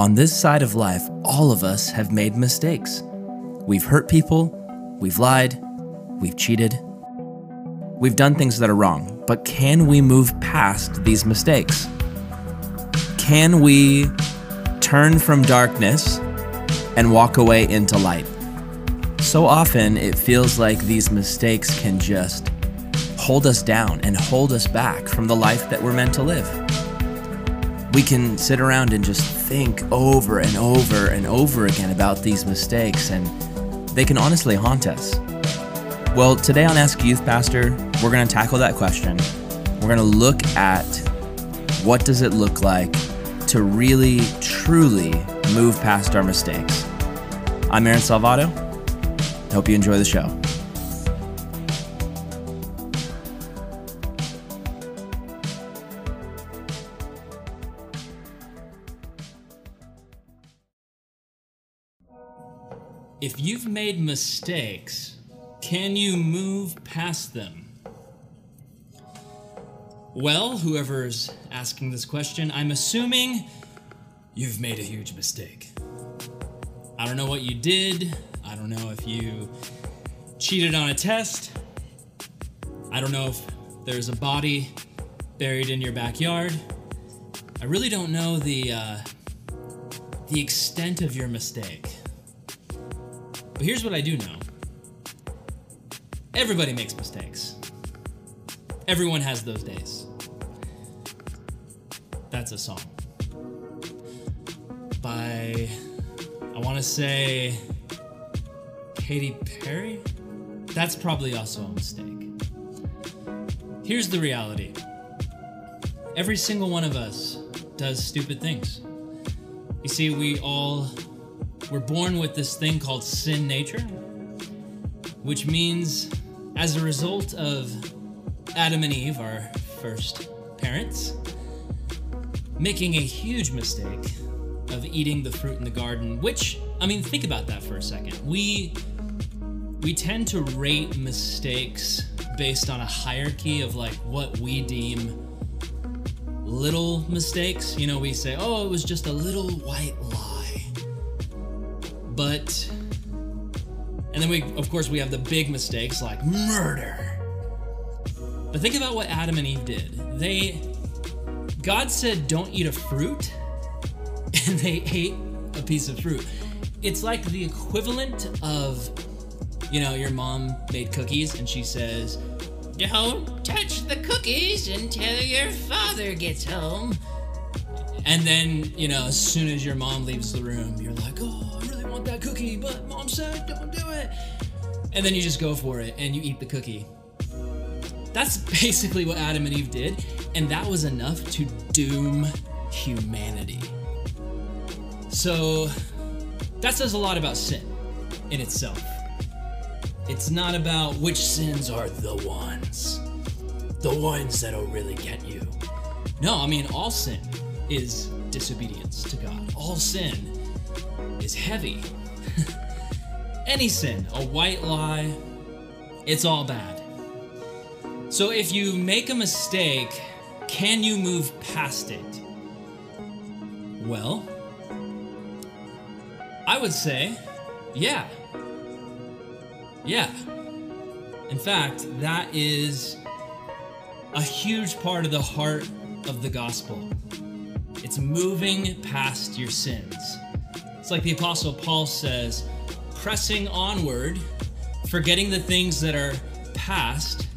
On this side of life, all of us have made mistakes. We've hurt people, we've lied, we've cheated, we've done things that are wrong. But can we move past these mistakes? Can we turn from darkness and walk away into light? So often it feels like these mistakes can just hold us down and hold us back from the life that we're meant to live. We can sit around and just think over and over and over again about these mistakes, and they can honestly haunt us. Well, today on Ask Youth Pastor, we're going to tackle that question. We're going to look at what does it look like to really, truly move past our mistakes. I'm Aaron Salvato. Hope you enjoy the show. If you've made mistakes, can you move past them? Well, whoever's asking this question, I'm assuming you've made a huge mistake. I don't know what you did. I don't know if you cheated on a test. I don't know if there's a body buried in your backyard. I really don't know the uh, the extent of your mistake. But here's what I do know everybody makes mistakes, everyone has those days. That's a song. By, I want to say, Katy Perry? That's probably also a mistake. Here's the reality every single one of us does stupid things. You see, we all we're born with this thing called sin nature, which means as a result of Adam and Eve, our first parents, making a huge mistake of eating the fruit in the garden, which I mean, think about that for a second. We we tend to rate mistakes based on a hierarchy of like what we deem little mistakes. You know, we say, "Oh, it was just a little white lie." But and then we of course we have the big mistakes like murder. But think about what adam and eve did. They god said don't eat a fruit and they ate a piece of fruit. It's like the equivalent of you know your mom made cookies and she says don't touch the cookies until your father gets home. And then you know as soon as your mom leaves the room you're like oh want that cookie, but mom said don't do it. And then you just go for it and you eat the cookie. That's basically what Adam and Eve did, and that was enough to doom humanity. So, that says a lot about sin in itself. It's not about which sins are the ones, the ones that'll really get you. No, I mean, all sin is disobedience to God. All sin is heavy. Any sin, a white lie, it's all bad. So if you make a mistake, can you move past it? Well, I would say, yeah. Yeah. In fact, that is a huge part of the heart of the gospel. It's moving past your sins. It's like the Apostle Paul says, pressing onward, forgetting the things that are past,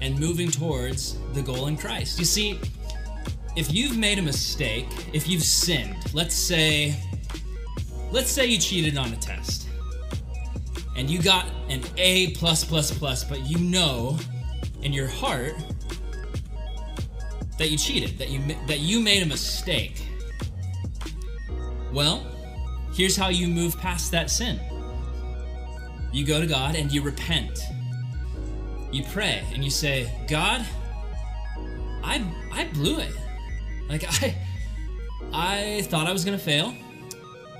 and moving towards the goal in Christ. You see, if you've made a mistake, if you've sinned, let's say, let's say you cheated on a test, and you got an A plus plus plus, but you know in your heart that you cheated, that you that you made a mistake. Well, Here's how you move past that sin you go to God and you repent. You pray and you say, God, I, I blew it. Like, I, I thought I was going to fail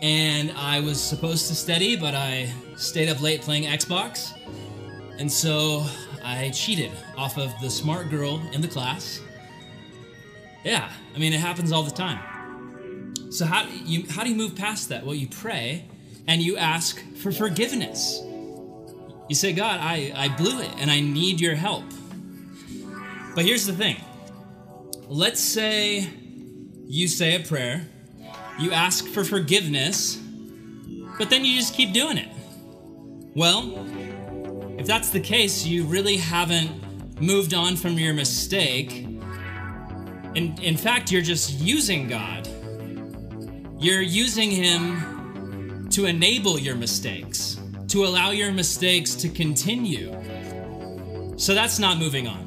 and I was supposed to study, but I stayed up late playing Xbox. And so I cheated off of the smart girl in the class. Yeah, I mean, it happens all the time. So how do you how do you move past that? Well, you pray and you ask for forgiveness. You say, God, I, I blew it and I need your help. But here's the thing. Let's say you say a prayer, you ask for forgiveness, but then you just keep doing it. Well, if that's the case, you really haven't moved on from your mistake. In, in fact, you're just using God. You're using Him to enable your mistakes, to allow your mistakes to continue. So that's not moving on.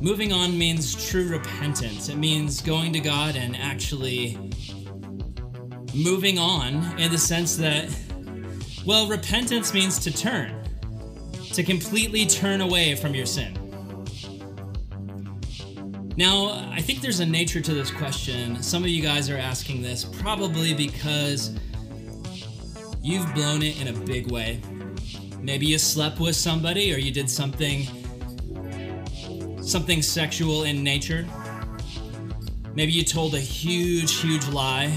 Moving on means true repentance. It means going to God and actually moving on in the sense that, well, repentance means to turn, to completely turn away from your sin. Now, I think there's a nature to this question. Some of you guys are asking this probably because you've blown it in a big way. Maybe you slept with somebody or you did something something sexual in nature. Maybe you told a huge, huge lie.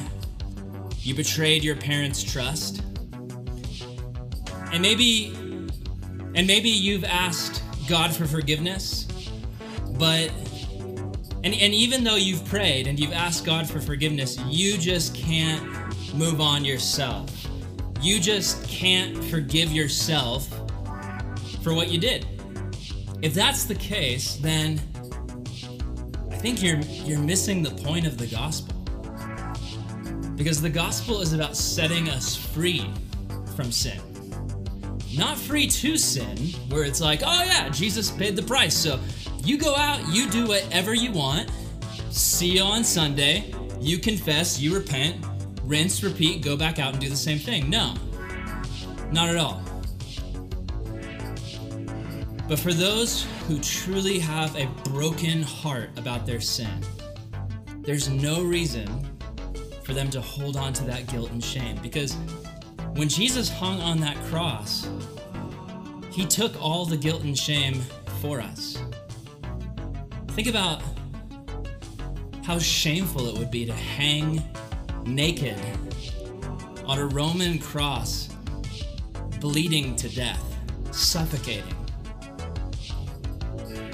You betrayed your parents' trust. And maybe and maybe you've asked God for forgiveness, but and, and even though you've prayed and you've asked God for forgiveness, you just can't move on yourself. You just can't forgive yourself for what you did. If that's the case, then I think you're you're missing the point of the gospel. Because the gospel is about setting us free from sin. Not free to sin, where it's like, oh yeah, Jesus paid the price. So you go out, you do whatever you want. See you on Sunday. You confess, you repent, rinse, repeat, go back out and do the same thing. No, not at all. But for those who truly have a broken heart about their sin, there's no reason for them to hold on to that guilt and shame. Because when Jesus hung on that cross, he took all the guilt and shame for us. Think about how shameful it would be to hang naked on a Roman cross, bleeding to death, suffocating.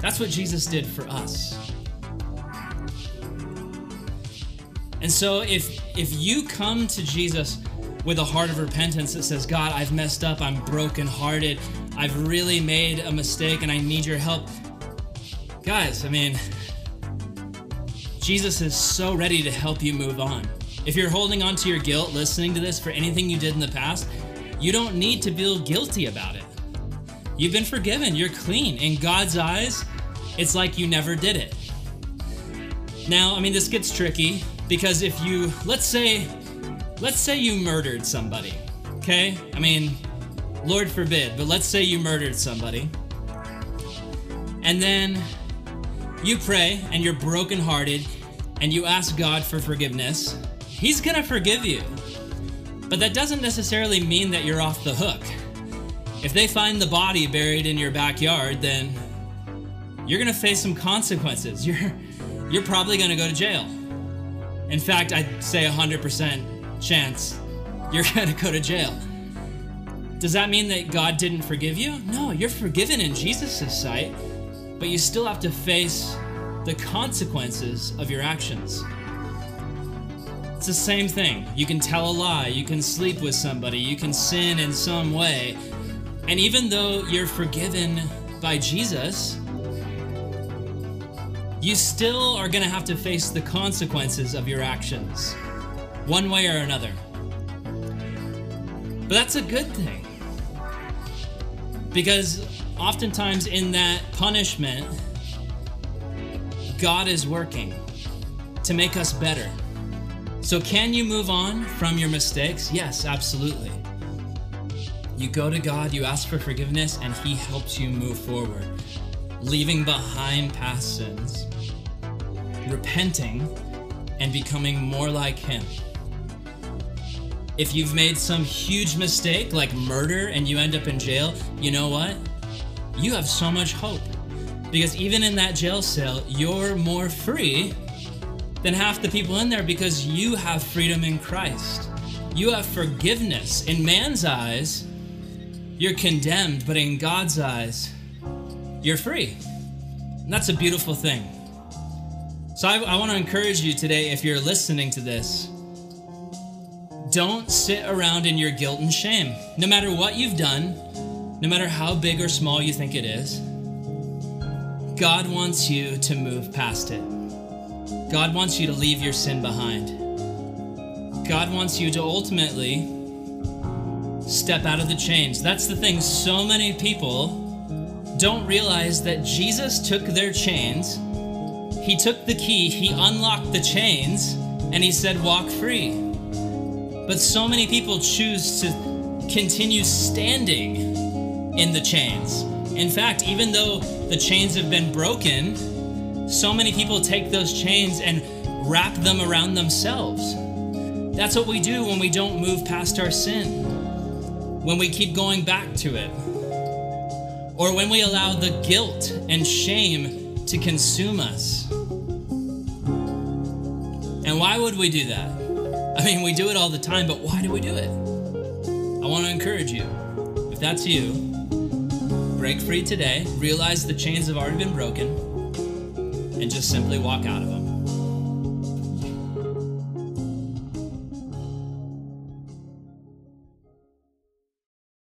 That's what Jesus did for us. And so if if you come to Jesus with a heart of repentance that says, God, I've messed up, I'm brokenhearted, I've really made a mistake, and I need your help. Guys, I mean, Jesus is so ready to help you move on. If you're holding on to your guilt listening to this for anything you did in the past, you don't need to feel guilty about it. You've been forgiven, you're clean. In God's eyes, it's like you never did it. Now, I mean, this gets tricky because if you, let's say, let's say you murdered somebody, okay? I mean, Lord forbid, but let's say you murdered somebody. And then you pray and you're brokenhearted and you ask God for forgiveness. He's gonna forgive you. But that doesn't necessarily mean that you're off the hook. If they find the body buried in your backyard, then you're gonna face some consequences. You're you're probably gonna go to jail. In fact, I'd say 100% chance you're gonna go to jail. Does that mean that God didn't forgive you? No, you're forgiven in Jesus' sight, but you still have to face the consequences of your actions. It's the same thing. You can tell a lie, you can sleep with somebody, you can sin in some way, and even though you're forgiven by Jesus, you still are going to have to face the consequences of your actions, one way or another. But that's a good thing. Because oftentimes in that punishment, God is working to make us better. So, can you move on from your mistakes? Yes, absolutely. You go to God, you ask for forgiveness, and He helps you move forward, leaving behind past sins, repenting, and becoming more like Him. If you've made some huge mistake like murder and you end up in jail, you know what? You have so much hope. Because even in that jail cell, you're more free than half the people in there because you have freedom in Christ. You have forgiveness. In man's eyes, you're condemned, but in God's eyes, you're free. And that's a beautiful thing. So I, I want to encourage you today, if you're listening to this, don't sit around in your guilt and shame. No matter what you've done, no matter how big or small you think it is, God wants you to move past it. God wants you to leave your sin behind. God wants you to ultimately step out of the chains. That's the thing. So many people don't realize that Jesus took their chains, He took the key, He unlocked the chains, and He said, Walk free. But so many people choose to continue standing in the chains. In fact, even though the chains have been broken, so many people take those chains and wrap them around themselves. That's what we do when we don't move past our sin, when we keep going back to it, or when we allow the guilt and shame to consume us. And why would we do that? I mean, we do it all the time, but why do we do it? I want to encourage you. If that's you, break free today, realize the chains have already been broken, and just simply walk out of them.